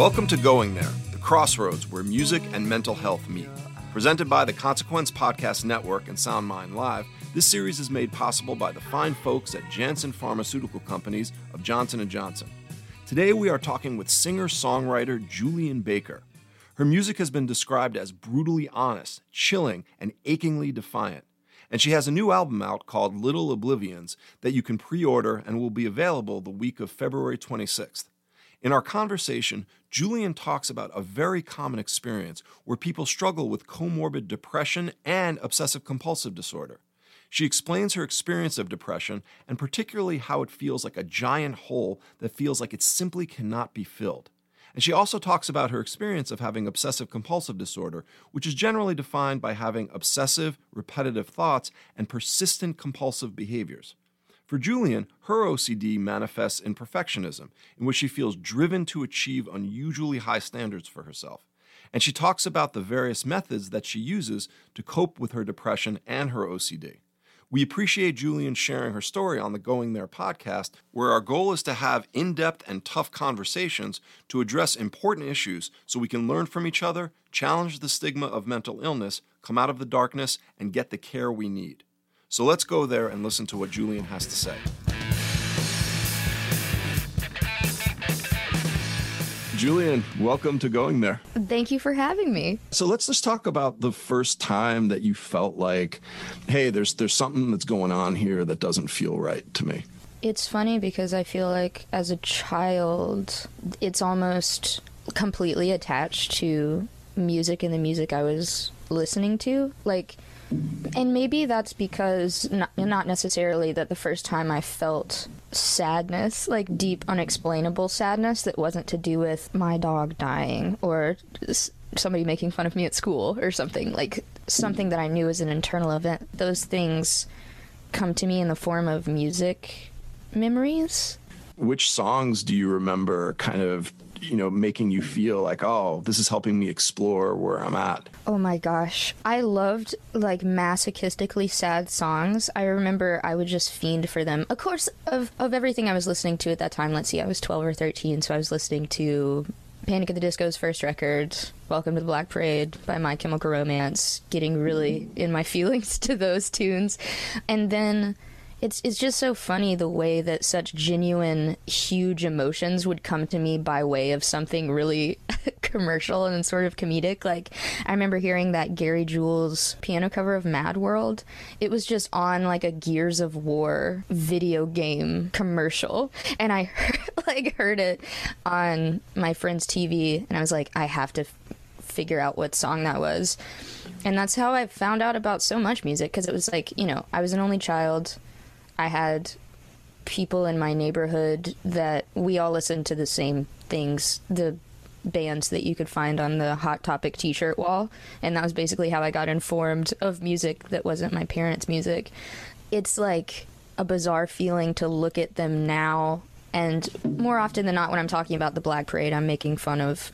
Welcome to Going There, the crossroads where music and mental health meet. Presented by the Consequence Podcast Network and SoundMind Live, this series is made possible by the fine folks at Janssen Pharmaceutical Companies of Johnson & Johnson. Today we are talking with singer-songwriter Julien Baker. Her music has been described as brutally honest, chilling, and achingly defiant. And she has a new album out called Little Oblivions that you can pre-order and will be available the week of February 26th. In our conversation, Julien talks about a very common experience where people struggle with comorbid depression and obsessive compulsive disorder. She explains her experience of depression and particularly how it feels like a giant hole that feels like it simply cannot be filled. And she also talks about her experience of having obsessive compulsive disorder, which is generally defined by having obsessive, repetitive thoughts and persistent compulsive behaviors. For Julien, her OCD manifests in perfectionism, in which she feels driven to achieve unusually high standards for herself. And she talks about the various methods that she uses to cope with her depression and her OCD. We appreciate Julien sharing her story on the Going There podcast, where our goal is to have in depth and tough conversations to address important issues so we can learn from each other, challenge the stigma of mental illness, come out of the darkness, and get the care we need. So let's go there and listen to what Julien has to say. Julien, welcome to Going There. Thank you for having me. So let's just talk about the first time that you felt like, hey, there's there's something that's going on here that doesn't feel right to me. It's funny because I feel like as a child, it's almost completely attached to music and the music I was listening to. Like and maybe that's because not, not necessarily that the first time I felt sadness, like deep, unexplainable sadness that wasn't to do with my dog dying or somebody making fun of me at school or something, like something that I knew was an internal event. Those things come to me in the form of music memories. Which songs do you remember kind of you know, making you feel like, oh, this is helping me explore where I'm at? Oh my gosh. I loved like masochistically sad songs. I remember I would just fiend for them. Of course, of, of everything I was listening to at that time, let's see, I was 12 or 13, so I was listening to Panic at the Disco's first record, Welcome to the Black Parade by My Chemical Romance, getting really mm. in my feelings to those tunes. And then it's it's just so funny the way that such genuine huge emotions would come to me by way of something really commercial and sort of comedic. Like i remember hearing that gary jules piano cover of mad world. It was just on like a gears of war video game commercial. And i heard, like heard it on my friend's tv and i was like i have to f- figure out what song that was. And that's how i found out about so much music because it was like you know i was an only child I had people in my neighborhood that we all listened to the same things, the bands that you could find on the Hot Topic t shirt wall. And that was basically how I got informed of music that wasn't my parents' music. It's like a bizarre feeling to look at them now. And more often than not, when I'm talking about the Black Parade, I'm making fun of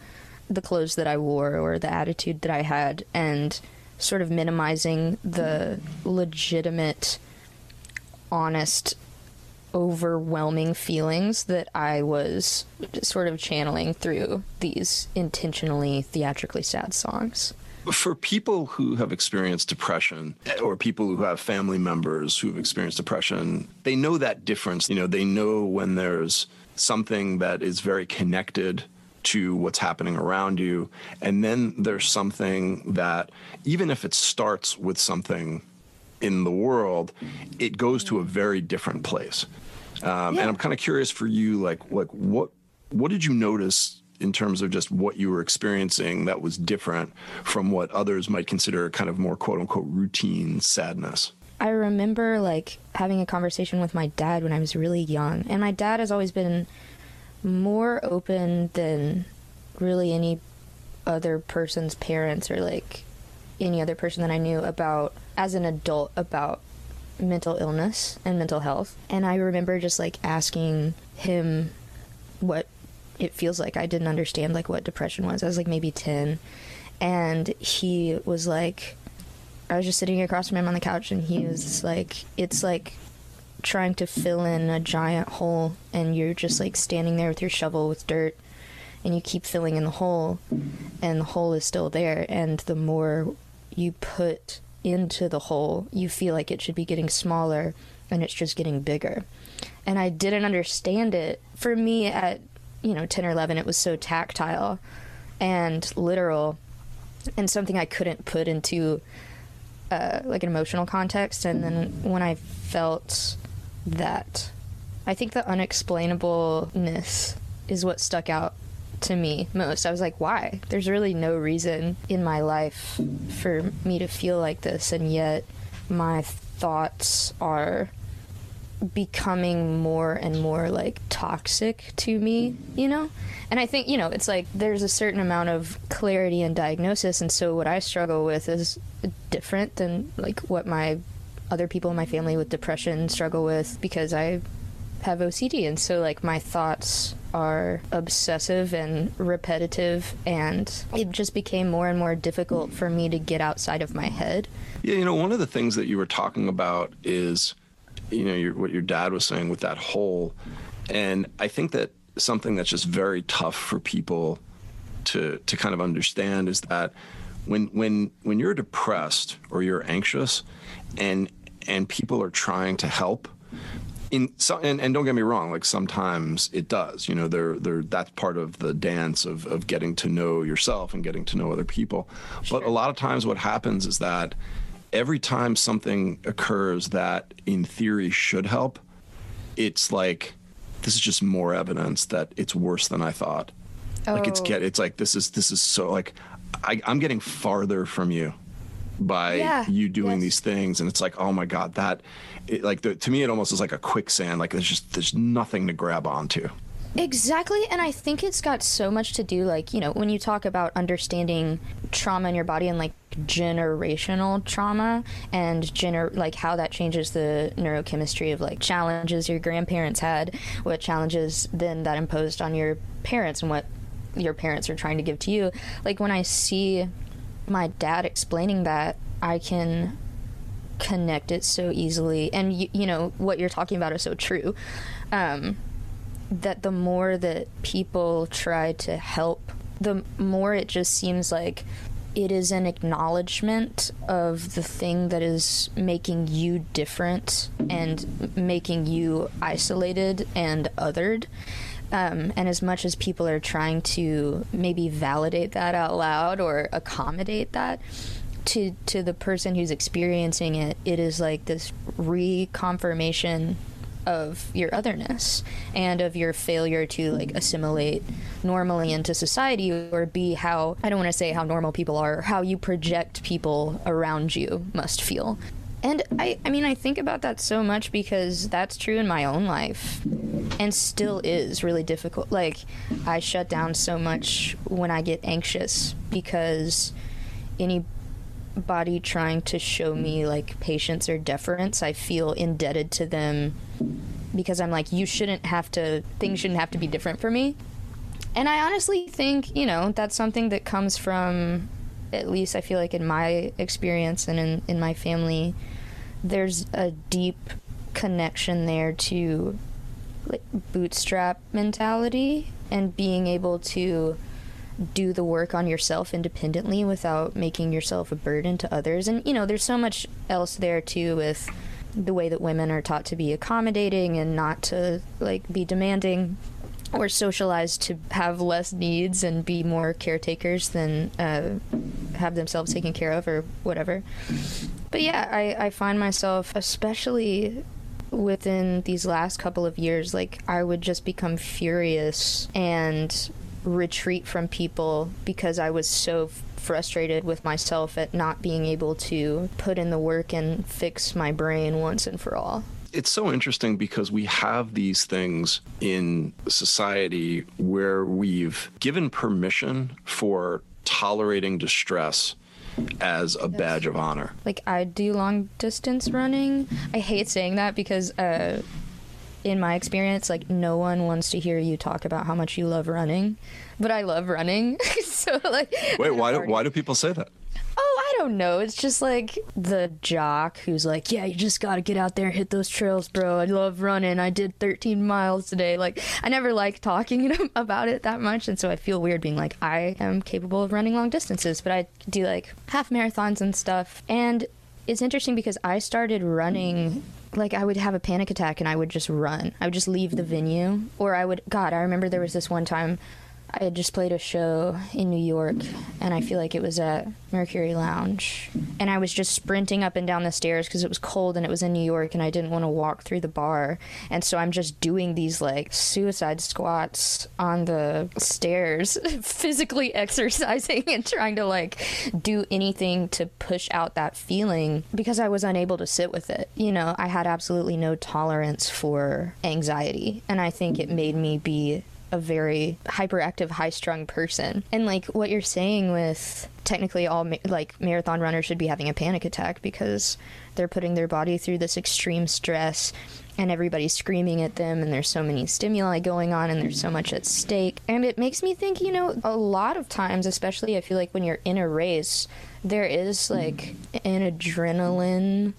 the clothes that I wore or the attitude that I had and sort of minimizing the legitimate honest overwhelming feelings that I was sort of channeling through these intentionally theatrically sad songs. For people who have experienced depression or people who have family members who've experienced depression, they know that difference. You know, they know when there's something that is very connected to what's happening around you. And then there's something that, even if it starts with something in the world, it goes to a very different place. Um, Yeah. And I'm kind of curious for you, like, like what what did you notice in terms of just what you were experiencing that was different from what others might consider kind of more quote unquote routine sadness? I remember like having a conversation with my dad when I was really young, and my dad has always been more open than really any other person's parents or like any other person that I knew about as an adult about mental illness and mental health. And I remember just like asking him what it feels like. I didn't understand like what depression was. I was like maybe 10 and he was like I was just sitting across from him on the couch, and he was like, "It's like trying to fill in a giant hole, and you're just like standing there with your shovel with dirt, and you keep filling in the hole, and the hole is still there. And the more you put into the hole, you feel like it should be getting smaller, and it's just getting bigger. And I didn't understand it. For me, at you know ten or eleven, it was so tactile and literal, and something I couldn't put into uh, like an emotional context and then when i felt that i think the unexplainableness is what stuck out to me most i was like why there's really no reason in my life for me to feel like this and yet my thoughts are becoming more and more like toxic to me, you know? And I think, you know, it's like there's a certain amount of clarity and diagnosis, and so what I struggle with is different than like what my other people in my family with depression struggle with because I have OCD, and so like my thoughts are obsessive and repetitive, and it just became more and more difficult for me to get outside of my head. Yeah, you know, one of the things that you were talking about is, you know, your, what your dad was saying with that hole, and I think that something that's just very tough for people to to kind of understand is that when when when you're depressed or you're anxious, and and people are trying to help. In so, and, and don't get me wrong, like sometimes it does. You know, they're they're that's part of the dance of of getting to know yourself and getting to know other people. But a lot of times, what happens is that every time something occurs that in theory should help, it's like this is just more evidence that it's worse than I thought. Like it's Oh. get it's like this is this is so like I, I'm getting farther from you by Yeah, you doing yes. these things and it's like oh my god that it, like the, to me it almost is like a quicksand like there's just there's nothing to grab onto Exactly, and I think it's got so much to do, like, you know, when you talk about understanding trauma in your body and like generational trauma and gener- like how that changes the neurochemistry of like challenges your grandparents had, what challenges then that imposed on your parents and what your parents are trying to give to you. Like, when I see my dad explaining that, I can connect it so easily and you, you know what you're talking about is so true um that the more that people try to help, the more it just seems like it is an acknowledgement of the thing that is making you different and making you isolated and othered. Um, and as much as people are trying to maybe validate that out loud or accommodate that, to to the person who's experiencing it, it is like this reconfirmation of your otherness and of your failure to like assimilate normally into society or be how I don't want to say how normal people are, how you project people around you must feel. And I I mean I think about that so much because that's true in my own life and still is really difficult. Like I shut down so much when I get anxious because anybody trying to show me like patience or deference, I feel indebted to them because I'm like, you shouldn't have to, things shouldn't have to be different for me. And I honestly think, you know, that's something that comes from, at least I feel like in my experience and in, in my family, there's a deep connection there to like bootstrap mentality and being able to do the work on yourself independently without making yourself a burden to others. And you know, there's so much else there too with the way that women are taught to be accommodating and not to like be demanding or socialized to have less needs and be more caretakers than uh, have themselves taken care of or whatever. But yeah, I, I find myself, especially within these last couple of years, like I would just become furious and retreat from people because I was so frustrated with myself at not being able to put in the work and fix my brain once and for all. It's so interesting because we have these things in society where we've given permission for tolerating distress as a badge of honor. Like I do long distance running. I hate saying that because uh in my experience like no one wants to hear you talk about how much you love running, but I love running. so like Wait, why do, why do people say that? Don't know. It's just like the jock who's like, "Yeah, you just got to get out there and hit those trails, bro. I love running. I did 13 miles today." Like, I never like talking about it that much, and so I feel weird being like, "I am capable of running long distances," but I do like half marathons and stuff. And it's interesting because I started running like I would have a panic attack and I would just run. I would just leave the venue or I would god, I remember there was this one time I had just played a show in New York, and I feel like it was at Mercury Lounge. And I was just sprinting up and down the stairs because it was cold and it was in New York, and I didn't want to walk through the bar. And so I'm just doing these like suicide squats on the stairs, physically exercising and trying to like do anything to push out that feeling because I was unable to sit with it. You know, I had absolutely no tolerance for anxiety, and I think it made me be a very hyperactive, high strung person. And like what you're saying with technically all ma- like marathon runners should be having a panic attack because they're putting their body through this extreme stress and everybody's screaming at them and there's so many stimuli going on and there's so much at stake and it makes me think you know a lot of times especially i feel like when you're in a race there is like an adrenaline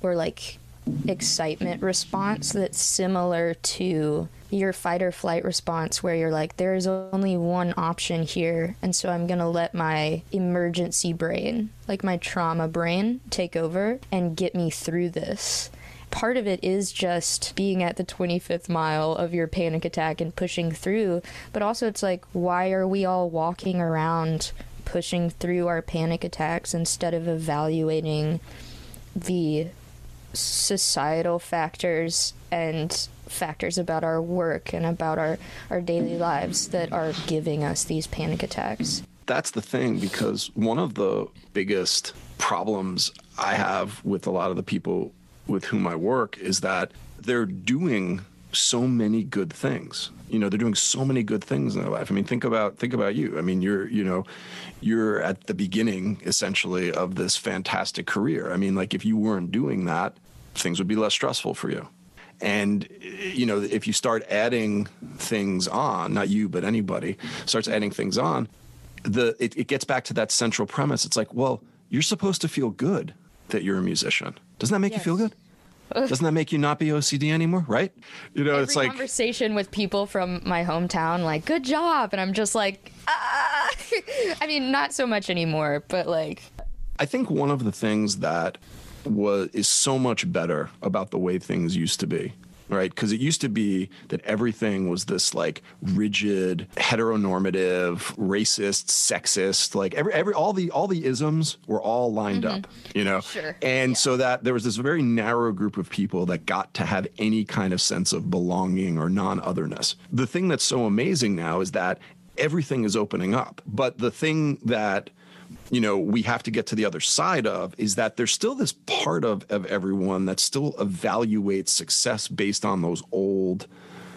or like excitement response that's similar to your fight or flight response where you're like there's only one option here and so i'm going to let my emergency brain like my trauma brain take over and get me through this. Part of it is just being at the 25th mile of your panic attack and pushing through but also it's like why are we all walking around pushing through our panic attacks instead of evaluating the societal factors and factors about our work and about our, our daily lives that are giving us these panic attacks. That's the thing, because one of the biggest problems I have with a lot of the people with whom I work is that they're doing so many good things. You know, they're doing so many good things in their life. I mean, think about think about you. I mean, you're you know, you're at the beginning essentially of this fantastic career. I mean, like if you weren't doing that, things would be less stressful for you. And you know, if you start adding things on, not you but anybody starts adding things on, the it, it gets back to that central premise. It's like, well, you're supposed to feel good that you're a musician. Doesn't that make yes. you feel good? Doesn't that make you not be OCD anymore, right? You know, Every it's like conversation with people from my hometown, like "good job," and I'm just like, ah. I mean, not so much anymore, but like. I think one of the things that was is so much better about the way things used to be right? Because it used to be that everything was this like rigid, heteronormative, racist, sexist, like every every all the all the isms were all lined mm-hmm. up, you know. Sure. And yeah. so that there was this very narrow group of people that got to have any kind of sense of belonging or non-otherness. The thing that's so amazing now is that everything is opening up. But the thing that you know we have to get to the other side of is that there's still this part of of everyone that still evaluates success based on those old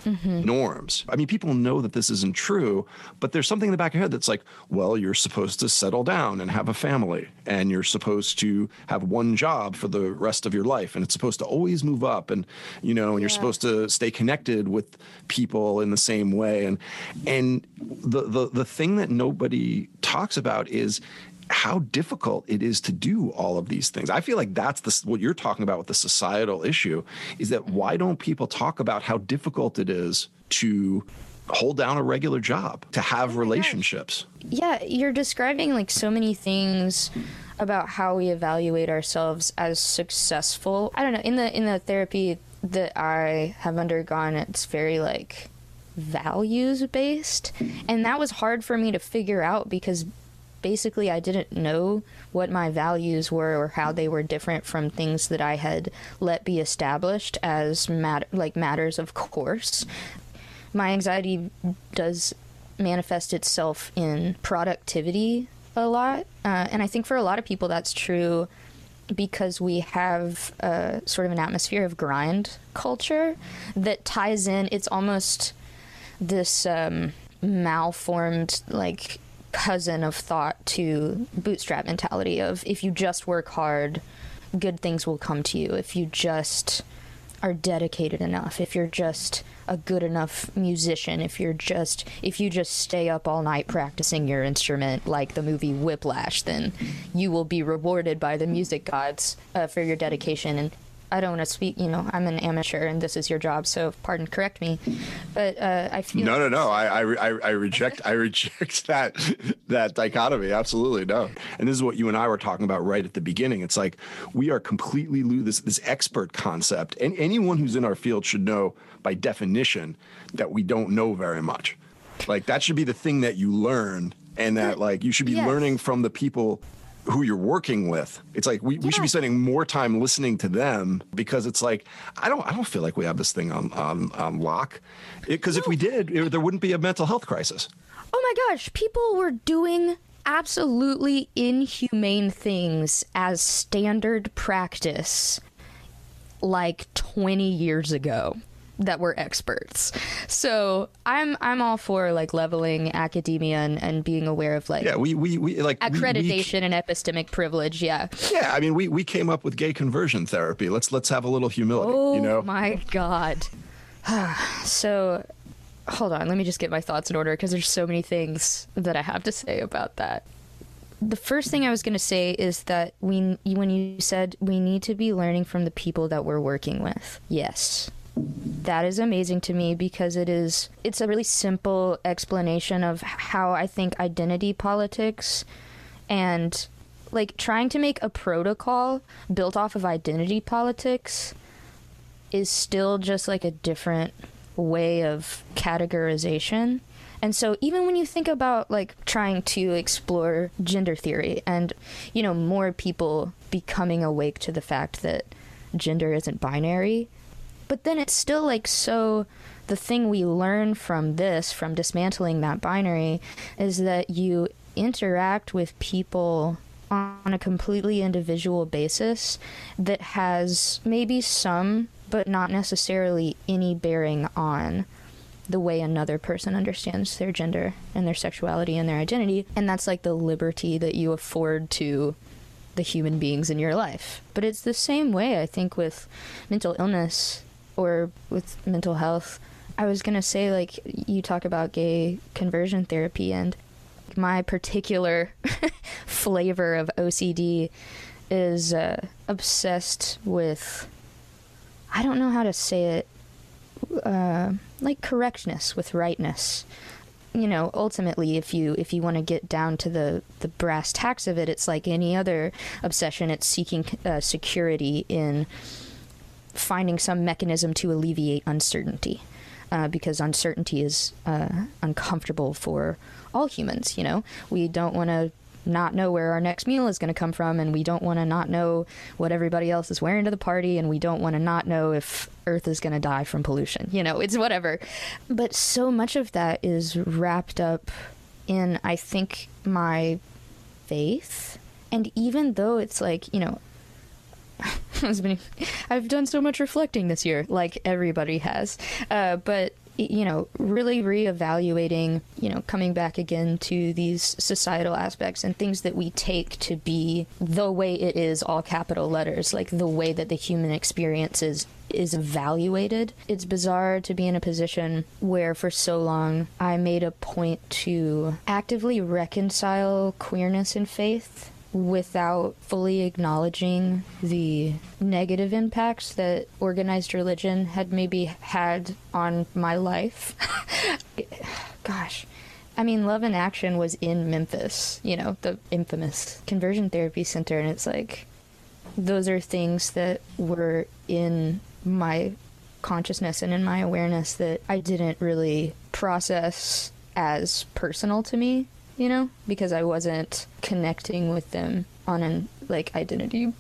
Mm-hmm. norms. I mean, people know that this isn't true, but there's something in the back of your head that's like, well, you're supposed to settle down and have a family, and you're supposed to have one job for the rest of your life, and it's supposed to always move up, and you know, and yeah. you're supposed to stay connected with people in the same way, and and the the the thing that nobody talks about is how difficult it is to do all of these things. I feel like that's the, what you're talking about with the societal issue is that why don't people talk about how difficult it is to hold down a regular job, to have oh relationships? Yeah, you're describing like so many things about how we evaluate ourselves as successful. I don't know, in the in the therapy that I have undergone, it's very like values based. And that was hard for me to figure out because basically I didn't know what my values were or how they were different from things that I had let be established as mat- like matters of course. My anxiety does manifest itself in productivity a lot, uh, and I think for a lot of people that's true because we have sort of an atmosphere of grind culture that ties in. It's almost this um, malformed like cousin of thought to bootstrap mentality of if you just work hard good things will come to you. If you just are dedicated enough if you're just a good enough musician if you're just if you just stay up all night practicing your instrument like the movie whiplash then you will be rewarded by the music gods uh, for your dedication and I don't want to speak. You know, I'm an amateur, and this is your job. So, pardon, correct me. But uh, I feel no, no, no. I, I, I reject, I reject that that dichotomy. Absolutely no. And this is what you and I were talking about right at the beginning. It's like we are completely lose this this expert concept, and anyone who's in our field should know by definition that we don't know very much. Like that should be the thing that you learn, and that like you should be yes. learning from the people who you're working with. It's like we, yeah. we should be spending more time listening to them because it's like I don't I don't feel like we have this thing on on, on lock. Because no. if we did, it, there wouldn't be a mental health crisis. Oh my gosh, people were doing absolutely inhumane things as standard practice like 20 years ago that were experts. So I'm I'm all for like leveling academia and, and being aware of like yeah we we, we like accreditation we, we, and epistemic privilege. Yeah. Yeah, I mean we we came up with gay conversion therapy. Let's let's have a little humility. Oh you know? my god. so hold on, let me just get my thoughts in order because there's so many things that I have to say about that the first thing I was going to say is that we, when you said we need to be learning from the people that we're working with, yes, that is amazing to me because it is it's a really simple explanation of how I think identity politics and like trying to make a protocol built off of identity politics is still just like a different way of categorization. And so even when you think about like trying to explore gender theory and you know more people becoming awake to the fact that gender isn't binary, but then it's still like so the thing we learn from this from dismantling that binary is that you interact with people on a completely individual basis that has maybe some but not necessarily any bearing on the way another person understands their gender and their sexuality and their identity. And that's like the liberty that you afford to the human beings in your life. But it's the same way i think with mental illness or with mental health. I was going to say, like, you talk about gay conversion therapy, and my particular flavor of OCD is uh, obsessed with, I don't know how to say it, uh, like correctness with rightness. You know, ultimately, if you if you want to get down to the the brass tacks of it, it's like any other obsession. It's seeking uh, security in finding some mechanism to alleviate uncertainty. Uh, because uncertainty is uh, uncomfortable for all humans. You know, we don't want to not know where our next meal is going to come from, and we don't want to not know what everybody else is wearing to the party, and we don't want to not know if Earth is going to die from pollution. You know, it's whatever. But so much of that is wrapped up in, I think, my faith. And even though it's like, you know, I've done so much reflecting this year, like everybody has. Uh, but you know, really reevaluating, you know, coming back again to these societal aspects and things that we take to be the way it is, all capital letters, like the way that the human experience is is evaluated. It's bizarre to be in a position where for so long I made a point to actively reconcile queerness and faith without fully acknowledging the negative impacts that organized religion had maybe had on my life. Gosh. I mean, Love in Action was in Memphis, you know, the infamous conversion therapy center. And it's like, those are things that were in my consciousness and in my awareness that I didn't really process as personal to me you know, because I wasn't connecting with them on an like identity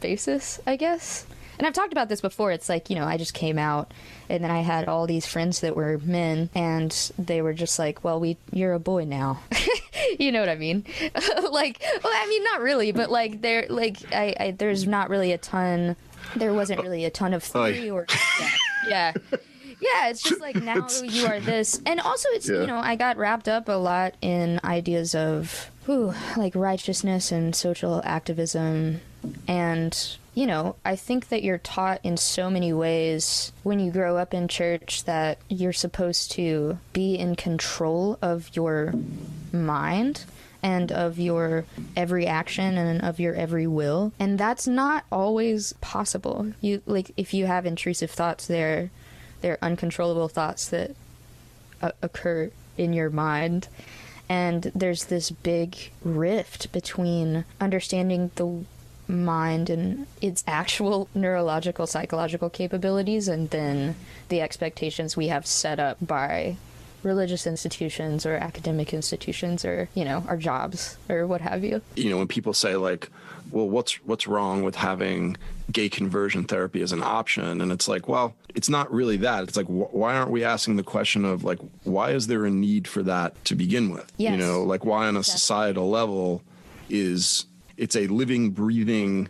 basis, I guess. And I've talked about this before. It's like, you know, I just came out and then I had all these friends that were men and they were just like, "Well, we you're a boy now." you know what I mean? like, well, I mean not really, but like there like I, I there's not really a ton there wasn't really a ton of oh, theory or yeah. yeah yeah, it's just like now you are this, and also it's yeah. you know I got wrapped up a lot in ideas of whew, like righteousness and social activism, and you know I think that you're taught in so many ways when you grow up in church that you're supposed to be in control of your mind and of your every action and of your every will. And that's not always possible. You like if you have intrusive thoughts there they're uncontrollable thoughts that uh, occur in your mind. And there's this big rift between understanding the mind and its actual neurological, psychological capabilities, and then the expectations we have set up by religious institutions or academic institutions or, you know, our jobs or what have you. You know, when people say, like, well, what's what's wrong with having gay conversion therapy as an option? And it's like, well, it's not really that. It's like, wh- why aren't we asking the question of like, why is there a need for that to begin with? Yes. You know, like why on a societal level is it's a living, breathing,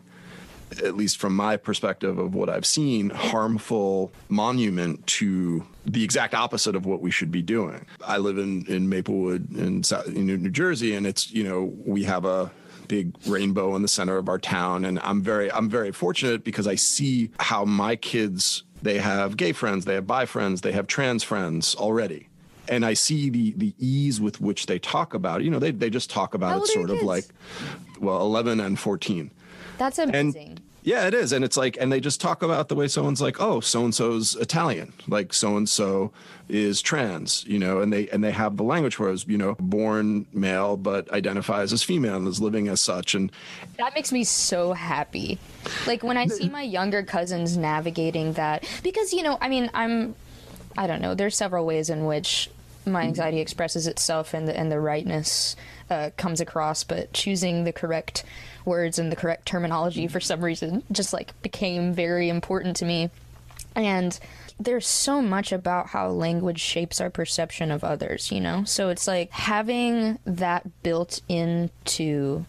at least from my perspective of what I've seen, harmful monument to the exact opposite of what we should be doing. I live in, in Maplewood in, in New Jersey, and it's, you know, we have a big rainbow in the center of our town and I'm very I'm very fortunate because I see how my kids they have gay friends, they have bi friends, they have trans friends already. And I see the the ease with which they talk about it. You know, they they just talk about it sort of kids? like well, 11 and 14. That's amazing. And yeah, it is. And it's like, and they just talk about the way someone's like, oh, so and so's Italian, like so and so is trans, you know, and they and they have the language for us, you know, born male but identifies as female and is living as such. And that makes me so happy. Like when I see my younger cousins navigating that because, you know, I mean, I'm I don't know, there's several ways in which my anxiety expresses itself and the and the rightness uh, comes across, but choosing the correct words and the correct terminology for some reason just like became very important to me. And there's so much about how language shapes our perception of others, you know? So it's like having that built into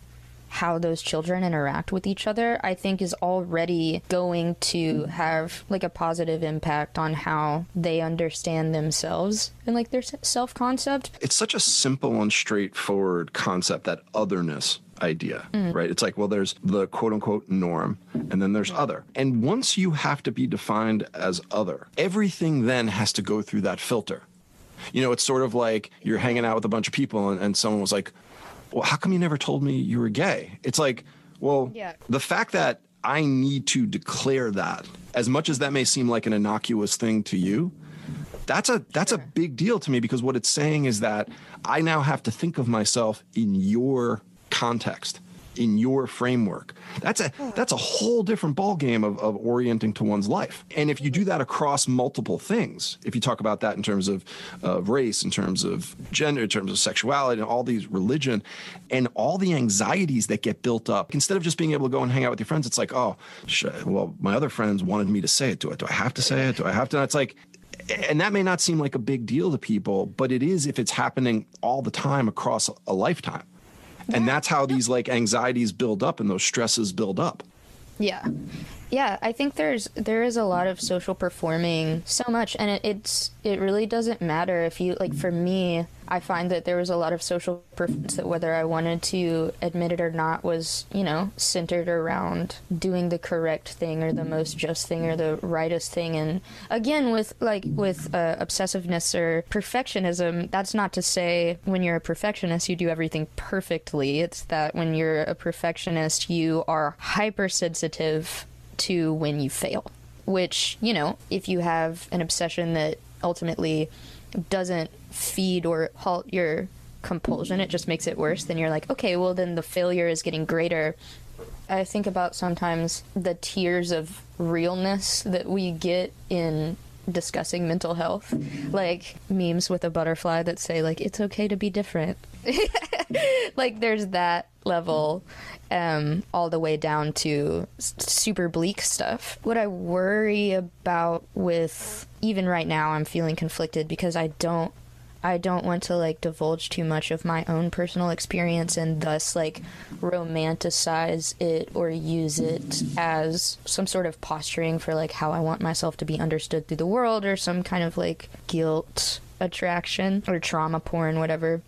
how those children interact with each other, I think is already going to have like a positive impact on how they understand themselves and like their self concept. It's such a simple and straightforward concept that otherness idea, mm. right? It's like, well, there's the quote unquote norm, and then there's other. And once you have to be defined as other, everything then has to go through that filter. You know, it's sort of like you're hanging out with a bunch of people, and, and someone was like, well, how come you never told me you were gay? It's like, well, yeah. the fact that I need to declare that, as much as that may seem like an innocuous thing to you, that's a that's sure. a big deal to me because what it's saying is that I now have to think of myself in your context in your framework. That's a that's a whole different ballgame of, of orienting to one's life. And if you do that across multiple things if you talk about that in terms of, of race in terms of gender in terms of sexuality and all these religion and all the anxieties that get built up instead of just being able to go and hang out with your friends it's like oh well my other friends wanted me to say it. Do it do i have to say it? Do i have to? It's like and that may not seem like a big deal to people but it is if it's happening all the time across a lifetime and that's how these like anxieties build up and those stresses build up yeah Yeah, I think there's there is a lot of social performing so much, and it, it's it really doesn't matter if you like. For me, I find that there was a lot of social performance that whether I wanted to admit it or not was you know centered around doing the correct thing or the most just thing or the rightest thing. And again, with like with uh, obsessiveness or perfectionism, that's not to say when you're a perfectionist you do everything perfectly. It's that when you're a perfectionist you are hypersensitive to when you fail. Which, you know, if you have an obsession that ultimately doesn't feed or halt your compulsion, it just makes it worse, then you're like, okay, well, then the failure is getting greater. I think about sometimes the tiers of realness that we get in discussing mental health like memes with a butterfly that say like it's okay to be different like there's that level um, all the way down to super bleak stuff. What I worry about with even right now, I'm feeling conflicted because I don't. I don't want to like divulge too much of my own personal experience and thus like romanticize it or use it as some sort of posturing for like how I want myself to be understood through the world or some kind of like guilt attraction or trauma porn, whatever.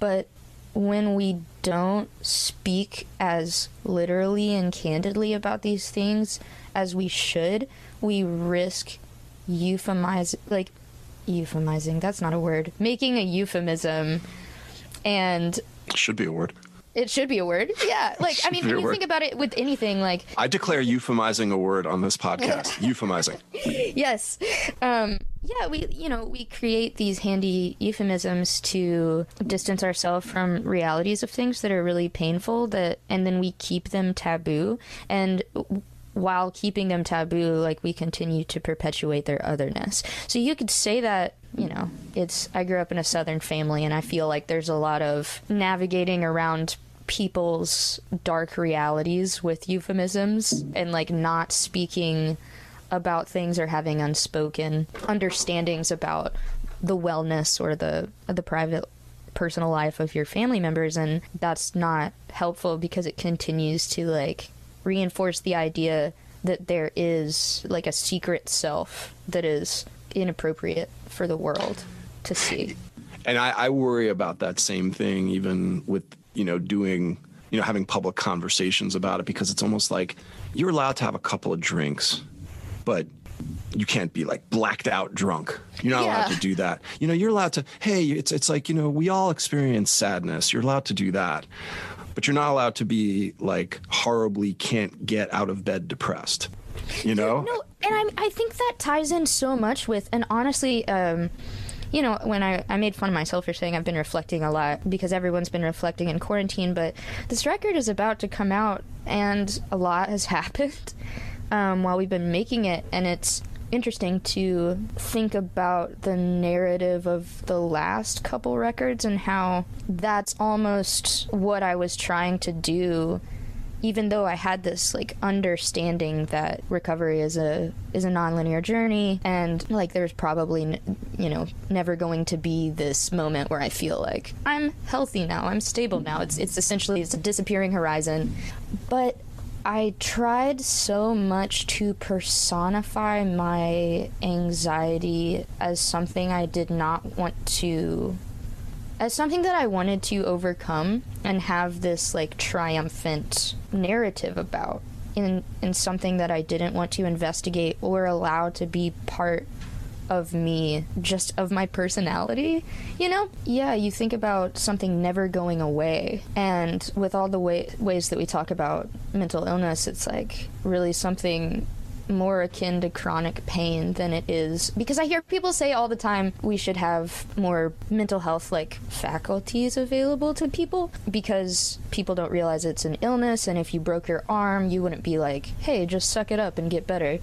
But when we don't speak as literally and candidly about these things as we should, we risk euphemize like euphemizing. That's not a word. Making a euphemism, and Should be a word. it should be a word. Yeah, like I mean, when you word. think about it with anything, like I declare euphemizing a word on this podcast. euphemizing. yes um yeah we you know we create these handy euphemisms to distance ourselves from realities of things that are really painful that and then we keep them taboo and while keeping them taboo like we continue to perpetuate their otherness. So you could say that you know it's i grew up in a southern family and i feel like there's a lot of navigating around people's dark realities with euphemisms and like not speaking about things or having unspoken understandings about the wellness or the the private personal life of your family members and that's not helpful because it continues to like reinforce the idea that there is like a secret self that is inappropriate for the world to see. And I, I worry about that same thing, even with, you know, doing, you know, having public conversations about it, because it's almost like you're allowed to have a couple of drinks, but you can't be like blacked out drunk. You're not allowed to do that. You know, you're allowed to, hey, it's, it's like, you know, we all experience sadness. You're allowed to do that. But you're not allowed to be like horribly can't get out of bed depressed. You know? No, and I, I think that ties in so much with, and honestly, um, you know, when I, I made fun of myself for saying I've been reflecting a lot because everyone's been reflecting in quarantine, but this record is about to come out and a lot has happened um, while we've been making it, and it's interesting to think about the narrative of the last couple records and how that's almost what I was trying to do even though I had this like understanding that recovery is a is a nonlinear journey and like there's probably you know never going to be this moment where I feel like I'm healthy now I'm stable now. It's it's essentially it's a disappearing horizon. But I tried so much to personify my anxiety as something I did not want to as something that I wanted to overcome and have this like triumphant narrative about in in something that I didn't want to investigate or allow to be part of me just of my personality you know? Yeah you think about something never going away. And with all the way, ways that we talk about mental illness it's like really something more akin to chronic pain than it is because I hear people say all the time we should have more mental health like faculties available to people because people don't realize it's an illness and if you broke your arm you wouldn't be like hey just suck it up and get better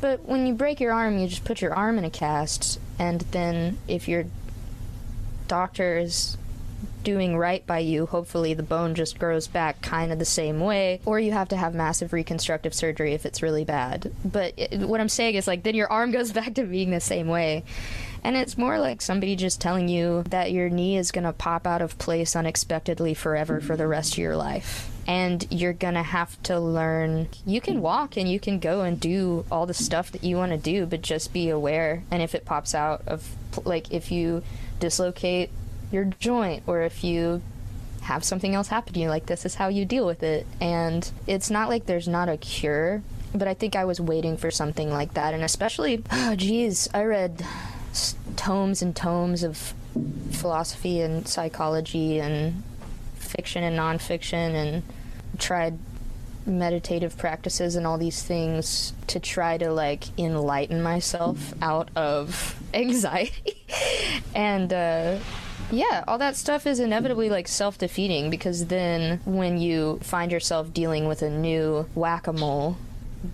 but when you break your arm you just put your arm in a cast and then if your doctor is doing right by you, hopefully the bone just grows back kind of the same way, or you have to have massive reconstructive surgery if it's really bad. But it, what I'm saying is, like, then your arm goes back to being the same way. And it's more like somebody just telling you that your knee is going to pop out of place unexpectedly forever for the rest of your life. And you're gonna have to learn. You can walk and you can go and do all the stuff that you want to do but just be aware. And if it pops out of like if you dislocate your joint or if you have something else happen to you like this is how you deal with it. And it's not like there's not a cure but i think i was waiting for something like that. And especially oh geez i read tomes and tomes of philosophy and psychology and fiction and nonfiction and tried meditative practices and all these things to try to like enlighten myself out of anxiety and uh yeah, all that stuff is inevitably like self defeating because then when you find yourself dealing with a new whack a mole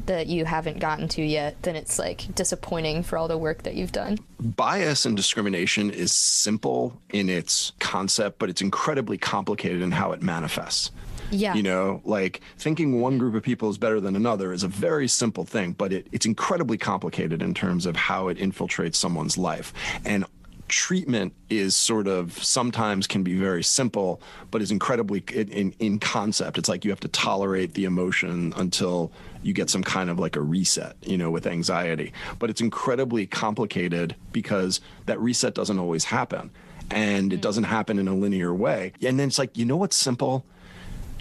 that you haven't gotten to yet, then it's like disappointing for all the work that you've done. bias and discrimination is simple in its concept, but it's incredibly complicated in how it manifests. Yeah. You know, like thinking one group of people is better than another is a very simple thing, but it, it's incredibly complicated in terms of how it infiltrates someone's life. And treatment is sort of sometimes can be very simple, but is incredibly in, in, in concept. It's like you have to tolerate the emotion until you get some kind of like a reset, you know, with anxiety. But it's incredibly complicated because that reset doesn't always happen. And it mm. doesn't happen in a linear way. And then it's like, you know what's simple?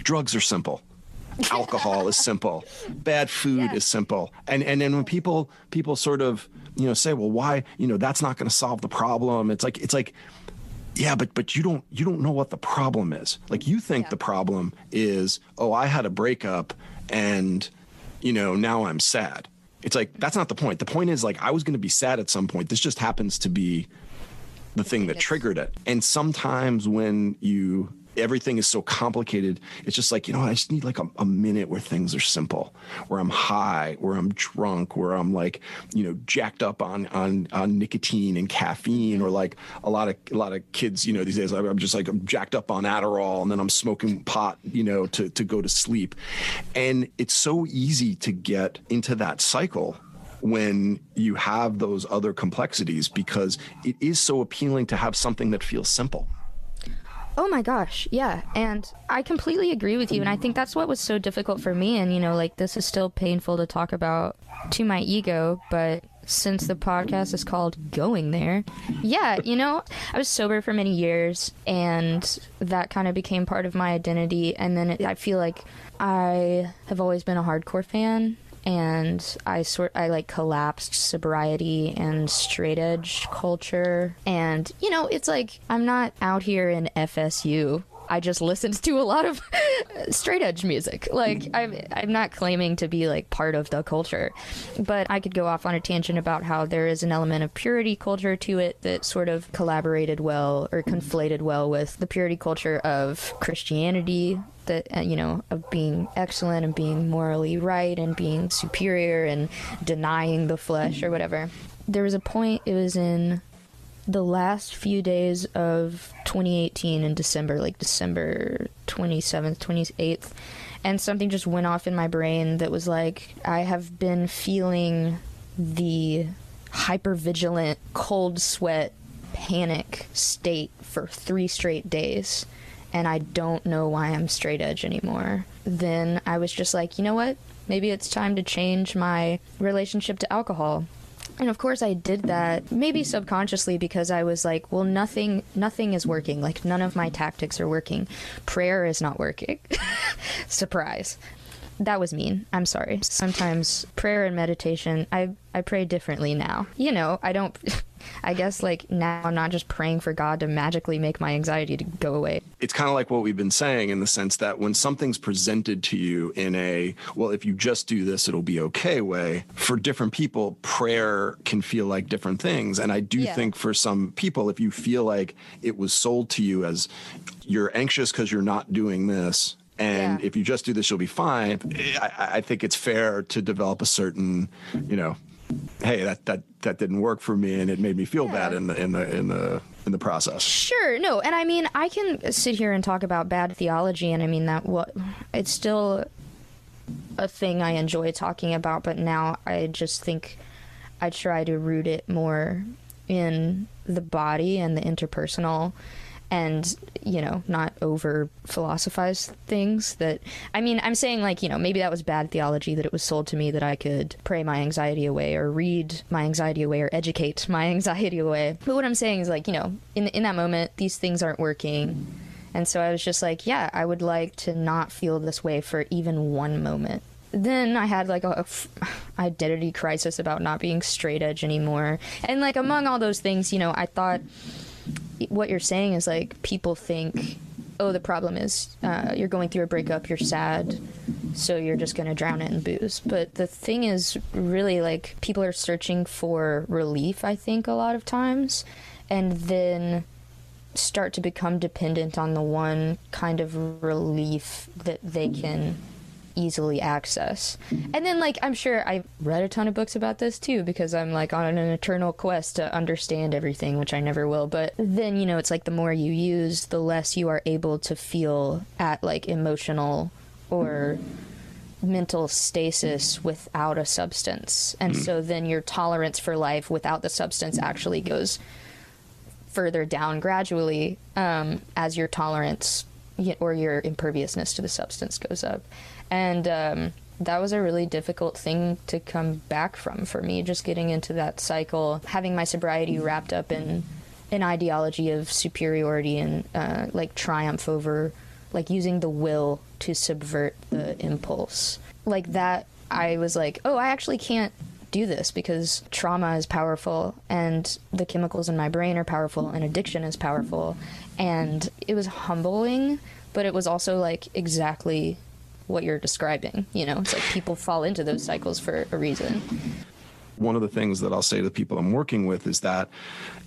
Drugs are simple. Alcohol is simple. Bad food is simple. And and then when people people sort of you know say well why you know that's not going to solve the problem. It's like it's like yeah but but you don't you don't know what the problem is. Like you think the problem is oh i had a breakup and you know now i'm sad. It's like that's not the point. The point is like i was going to be sad at some point. This just happens to be the thing that triggered it. And sometimes when you everything is so complicated, it's just like, you know, I just need like a, a minute where things are simple, where I'm high, where I'm drunk, where I'm like, you know, jacked up on on on nicotine and caffeine, or like a lot of a lot of kids, you know, these days I'm just like I'm jacked up on Adderall and then I'm smoking pot, you know, to to go to sleep. And it's so easy to get into that cycle when you have those other complexities because it is so appealing to have something that feels simple. Oh my gosh, yeah. And I completely agree with you. And I think that's what was so difficult for me. And, you know, like this is still painful to talk about to my ego, but since the podcast is called Going There, yeah, you know, I was sober for many years and that kind of became part of my identity. And then it, I feel like I have always been a hardcore fan and I sort I like collapsed sobriety and straight edge culture. And you know it's like I'm not out here in FSU I just listened to a lot of straight edge music. Like mm. I'm I'm not claiming to be like part of the culture, but I could go off on a tangent about how there is an element of purity culture to it that sort of collaborated well or mm. conflated well with the purity culture of Christianity that uh, you know of being excellent and being morally right and being superior and denying the flesh or whatever. There was a point it was in the last few days of 2018 in December, like December 27th, 28th, and something just went off in my brain that was like, I have been feeling the hypervigilant, cold sweat, panic state for three straight days, and I don't know why I'm straight edge anymore. Then I was just like, you know what? Maybe it's time to change my relationship to alcohol. And of course i did that maybe subconsciously because i was like well nothing nothing is working. Like none of my tactics are working. Prayer is not working. Surprise. That was mean. I'm sorry. Sometimes prayer and meditation i i pray differently now. You know i don't i guess like now i'm not just praying for god to magically make my anxiety to go away It's kind of like what we've been saying in the sense that when something's presented to you in a, well, if you just do this, it'll be okay way, for different people, prayer can feel like different things. And I do Yeah. think for some people, if you feel like it was sold to you as you're anxious because you're not doing this, and Yeah. if you just do this, you'll be fine. I, I- I think it's fair to develop a certain, you know, hey, that that that didn't work for me, and it made me feel bad in the in the in the in the process. Sure, no, and I mean, I can sit here and talk about bad theology, and I mean that what it's still a thing I enjoy talking about, but now I just think I try to root it more in the body and the interpersonal, and you know not over philosophize things that i mean i'm saying like you know maybe that was bad theology that it was sold to me that i could pray my anxiety away or read my anxiety away or educate my anxiety away. But what i'm saying is like you know in in that moment these things aren't working. And so i was just like yeah i would like to not feel this way for even one moment. Then I had like a, identity crisis about not being straight edge anymore. And like among all those things, you know, I thought what you're saying is like people think, oh, the problem is uh, you're going through a breakup, you're sad, so you're just going to drown it in booze. But the thing is, really, like people are searching for relief, I think, a lot of times, and then start to become dependent on the one kind of relief that they can easily access. And then like I'm sure I read a ton of books about this too because I'm like on an eternal quest to understand everything, which I never will. But then, you know, it's like the more you use, the less you are able to feel at like emotional or mental stasis without a substance. And so then your tolerance for life without the substance actually goes further down gradually um, as your tolerance or your imperviousness to the substance goes up. And um, that was a really difficult thing to come back from for me, just getting into that cycle, having my sobriety wrapped up in an ideology of superiority and uh, like triumph over, like using the will to subvert the impulse. Like that, I was like, oh, I actually can't do this because trauma is powerful and the chemicals in my brain are powerful and addiction is powerful. And it was humbling, but it was also like exactly what you're describing. You know, it's like people fall into those cycles for a reason. one of the things that I'll say to the people I'm working with is that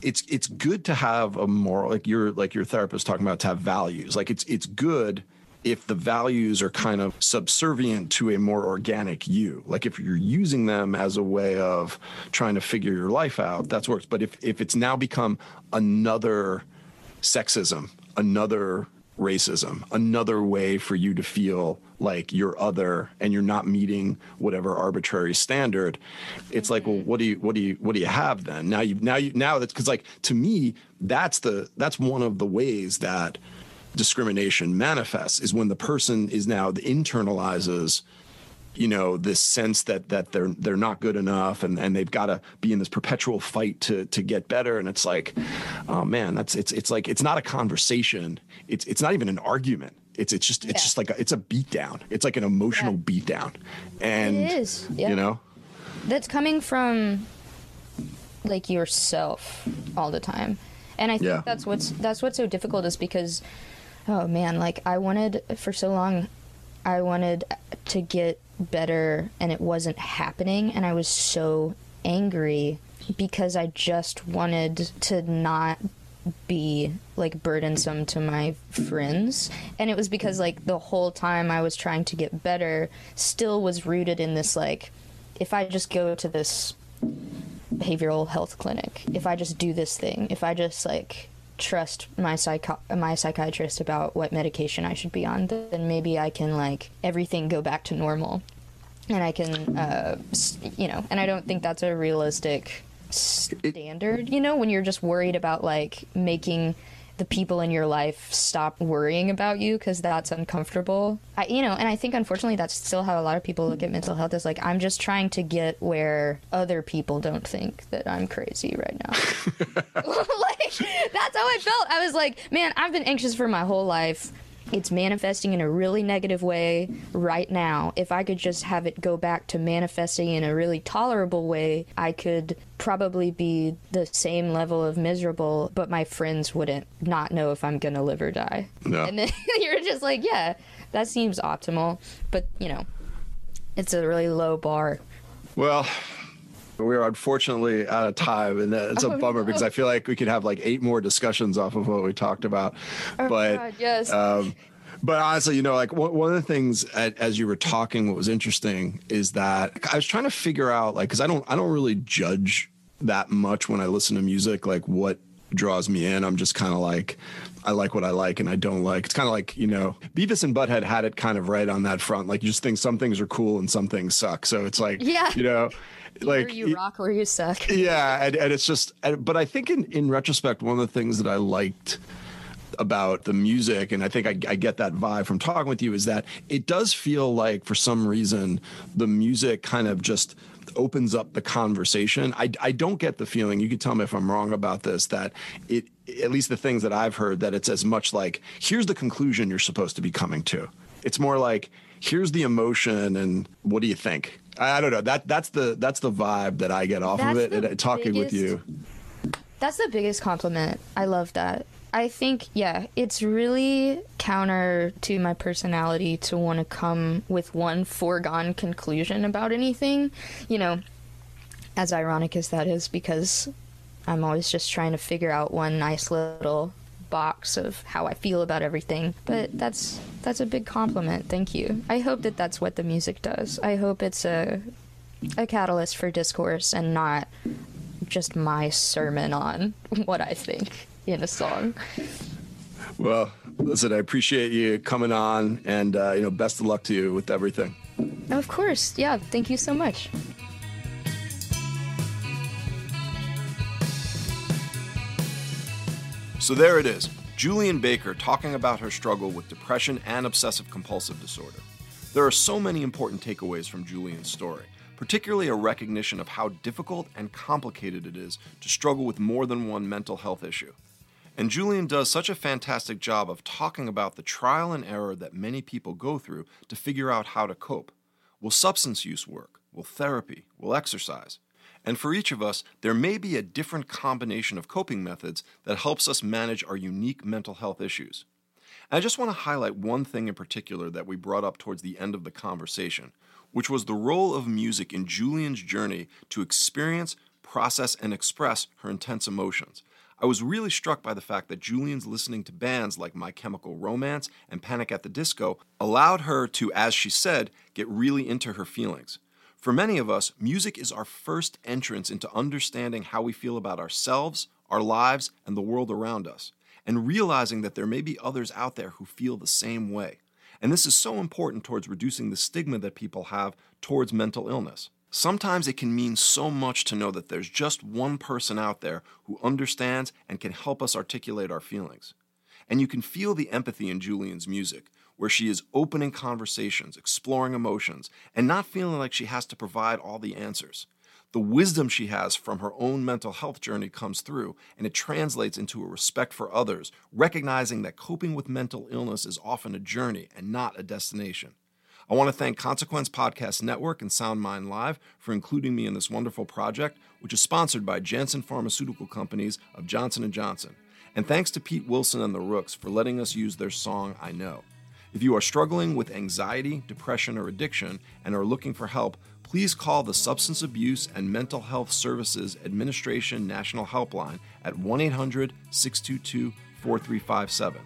it's it's good to have a moral like your like your therapist talking about to have values. Like it's it's good if the values are kind of subservient to a more organic you. Like if you're using them as a way of trying to figure your life out, that's works. But if if it's now become another sexism, another racism, another way for you to feel like you're other and you're not meeting whatever arbitrary standard. It's like, well, mm-hmm. what do you what do you what do you have then? Now you now you now that's because like to me, that's the that's one of the ways that discrimination manifests is when the person is now internalizes you know this sense that that they're they're not good enough and and they've got to be in this perpetual fight to to get better and it's like oh man that's it's it's like it's not a conversation it's it's not even an argument it's it's just it's Yeah. just like a, it's a beat down it's like an emotional Yeah. beat down and It is, yeah. you know that's coming from like yourself all the time and i think Yeah. that's what's that's what's so difficult is because oh man like i wanted for so long i wanted to get better and it wasn't happening and i was so angry because i just wanted to not be like burdensome to my friends. And it was because like the whole time i was trying to get better still was rooted in this like if i just go to this behavioral health clinic if i just do this thing if i just like trust my psycho- my psychiatrist about what medication i should be on then maybe i can like everything go back to normal. And i can uh you know and i don't think that's a realistic standard you know when you're just worried about like making the people in your life stop worrying about you because that's uncomfortable? I, you know and i think unfortunately that's still how a lot of people look at mental health is like i'm just trying to get where other people don't think that i'm crazy right now. Like that's how i felt. I was like man i've been anxious for my whole life it's manifesting in a really negative way right now. If I could just have it go back to manifesting in a really tolerable way, I could probably be the same level of miserable, but my friends wouldn't not know if I'm gonna live or die. No. And then you're just like, yeah, that seems optimal. But, you know, it's a really low bar. Well, we're unfortunately out of time, and it's a Oh, bummer no. because I feel like we could have like eight more discussions off of what we talked about. but Oh, God, yes. um, but honestly, you know, like one one of the things as you were talking, what was interesting is that I was trying to figure out, like, because I don't, I don't really judge that much when I listen to music, like what draws me in. I'm just kind of like, I like what I like and I don't like. It's kind of like, you know, Beavis and Butthead had it kind of right on that front. Like you just think some things are cool and some things suck. So it's like, Yeah. you know, like Where you rock, where you suck. yeah and, and it's just and- but i think in, in retrospect one of the things that i liked about the music, and I think I, I, get that vibe from talking with you, is that it does feel like for some reason the music kind of just opens up the conversation. I, I don't get the feeling, you can tell me if I'm wrong about this, that it, at least the things that I've heard, that it's as much like, here's the conclusion you're supposed to be coming to. It's more like, here's the emotion and what do you think? I, I don't know. That that's the that's the vibe that I get off that's of it. Uh, talking biggest, with you. That's the biggest compliment. I love that. I think, yeah, it's really counter to my personality to want to come with one foregone conclusion about anything. You know, as ironic as that is, because I'm always just trying to figure out one nice little box of how I feel about everything. But that's that's a big compliment. Thank you. I hope that that's what the music does. I hope it's a a catalyst for discourse and not just my sermon on what I think in a song. Well, listen, I appreciate you coming on, and uh, you know, best of luck to you with everything. Of course, yeah. Thank you so much. So there it is, Julien Baker talking about her struggle with depression and obsessive compulsive disorder. There are so many important takeaways from Julien's story particularly a recognition of how difficult and complicated it is to struggle with more than one mental health issue. And Julien does such a fantastic job of talking about the trial and error that many people go through to figure out how to cope. Will substance use work? Will therapy? Will exercise? And for each of us, there may be a different combination of coping methods that helps us manage our unique mental health issues. And I just want to highlight one thing in particular that we brought up towards the end of the conversation, which was the role of music in Julien's journey to experience, process, and express her intense emotions. I was really struck by the fact that Julien's listening to bands like My Chemical Romance and Panic at the Disco allowed her to, as she said, get really into her feelings. For many of us, music is our first entrance into understanding how we feel about ourselves, our lives, and the world around us, and realizing that there may be others out there who feel the same way. And this is so important towards reducing the stigma that people have towards mental illness. Sometimes it can mean so much to know that there's just one person out there who understands and can help us articulate our feelings. And you can feel the empathy in Julien's music, where she is opening conversations, exploring emotions, and not feeling like she has to provide all the answers. The wisdom she has from her own mental health journey comes through, and it translates into a respect for others, recognizing that coping with mental illness is often a journey and not a destination. I want to thank Consequence Podcast Network and Sound Mind Live for including me in this wonderful project, which is sponsored by Janssen Pharmaceutical Companies of Johnson & Johnson. And thanks to Pete Wilson and the Rooks for letting us use their song I Know. If you are struggling with anxiety, depression, or addiction and are looking for help, please call the Substance Abuse and Mental Health Services Administration National Helpline at 1 800 622 4357.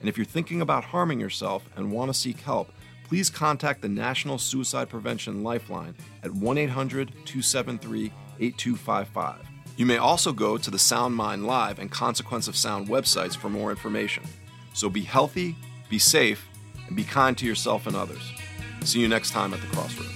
And if you're thinking about harming yourself and want to seek help, please contact the National Suicide Prevention Lifeline at 1 800 273 8255. You may also go to the Sound Mind Live and Consequence of Sound websites for more information. So be healthy, be safe, and be kind to yourself and others. See you next time at the Crossroads.